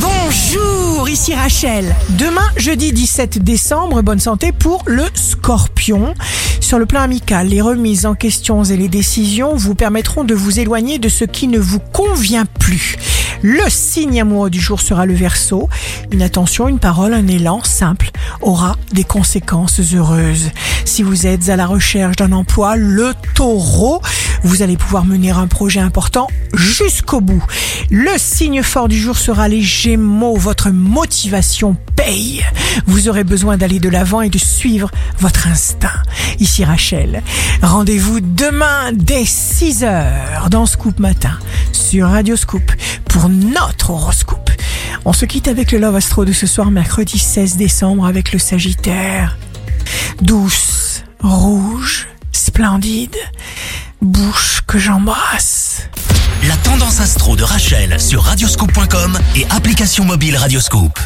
Bonjour, ici Rachel. Demain, jeudi 17 décembre, bonne santé pour le scorpion. Sur le plan amical, les remises en questions et les décisions vous permettront de vous éloigner de ce qui ne vous convient plus. Le signe amoureux du jour sera le verso. Une attention, une parole, un élan simple aura des conséquences heureuses. Si vous êtes à la recherche d'un emploi, le taureau, vous allez pouvoir mener un projet important jusqu'au bout. Le signe fort du jour sera les gémeaux. Votre motivation paye. Vous aurez besoin d'aller de l'avant et de suivre votre instinct. Ici Rachel. Rendez-vous demain dès 6h dans Scoop Matin sur Radio Scoop pour notre horoscope. On se quitte avec le Love Astro de ce soir mercredi 16 décembre avec le Sagittaire. Douce, rouge, splendide, bouche que j'embrasse. La tendance astro de Rachel sur radioscope.com et application mobile Radioscope.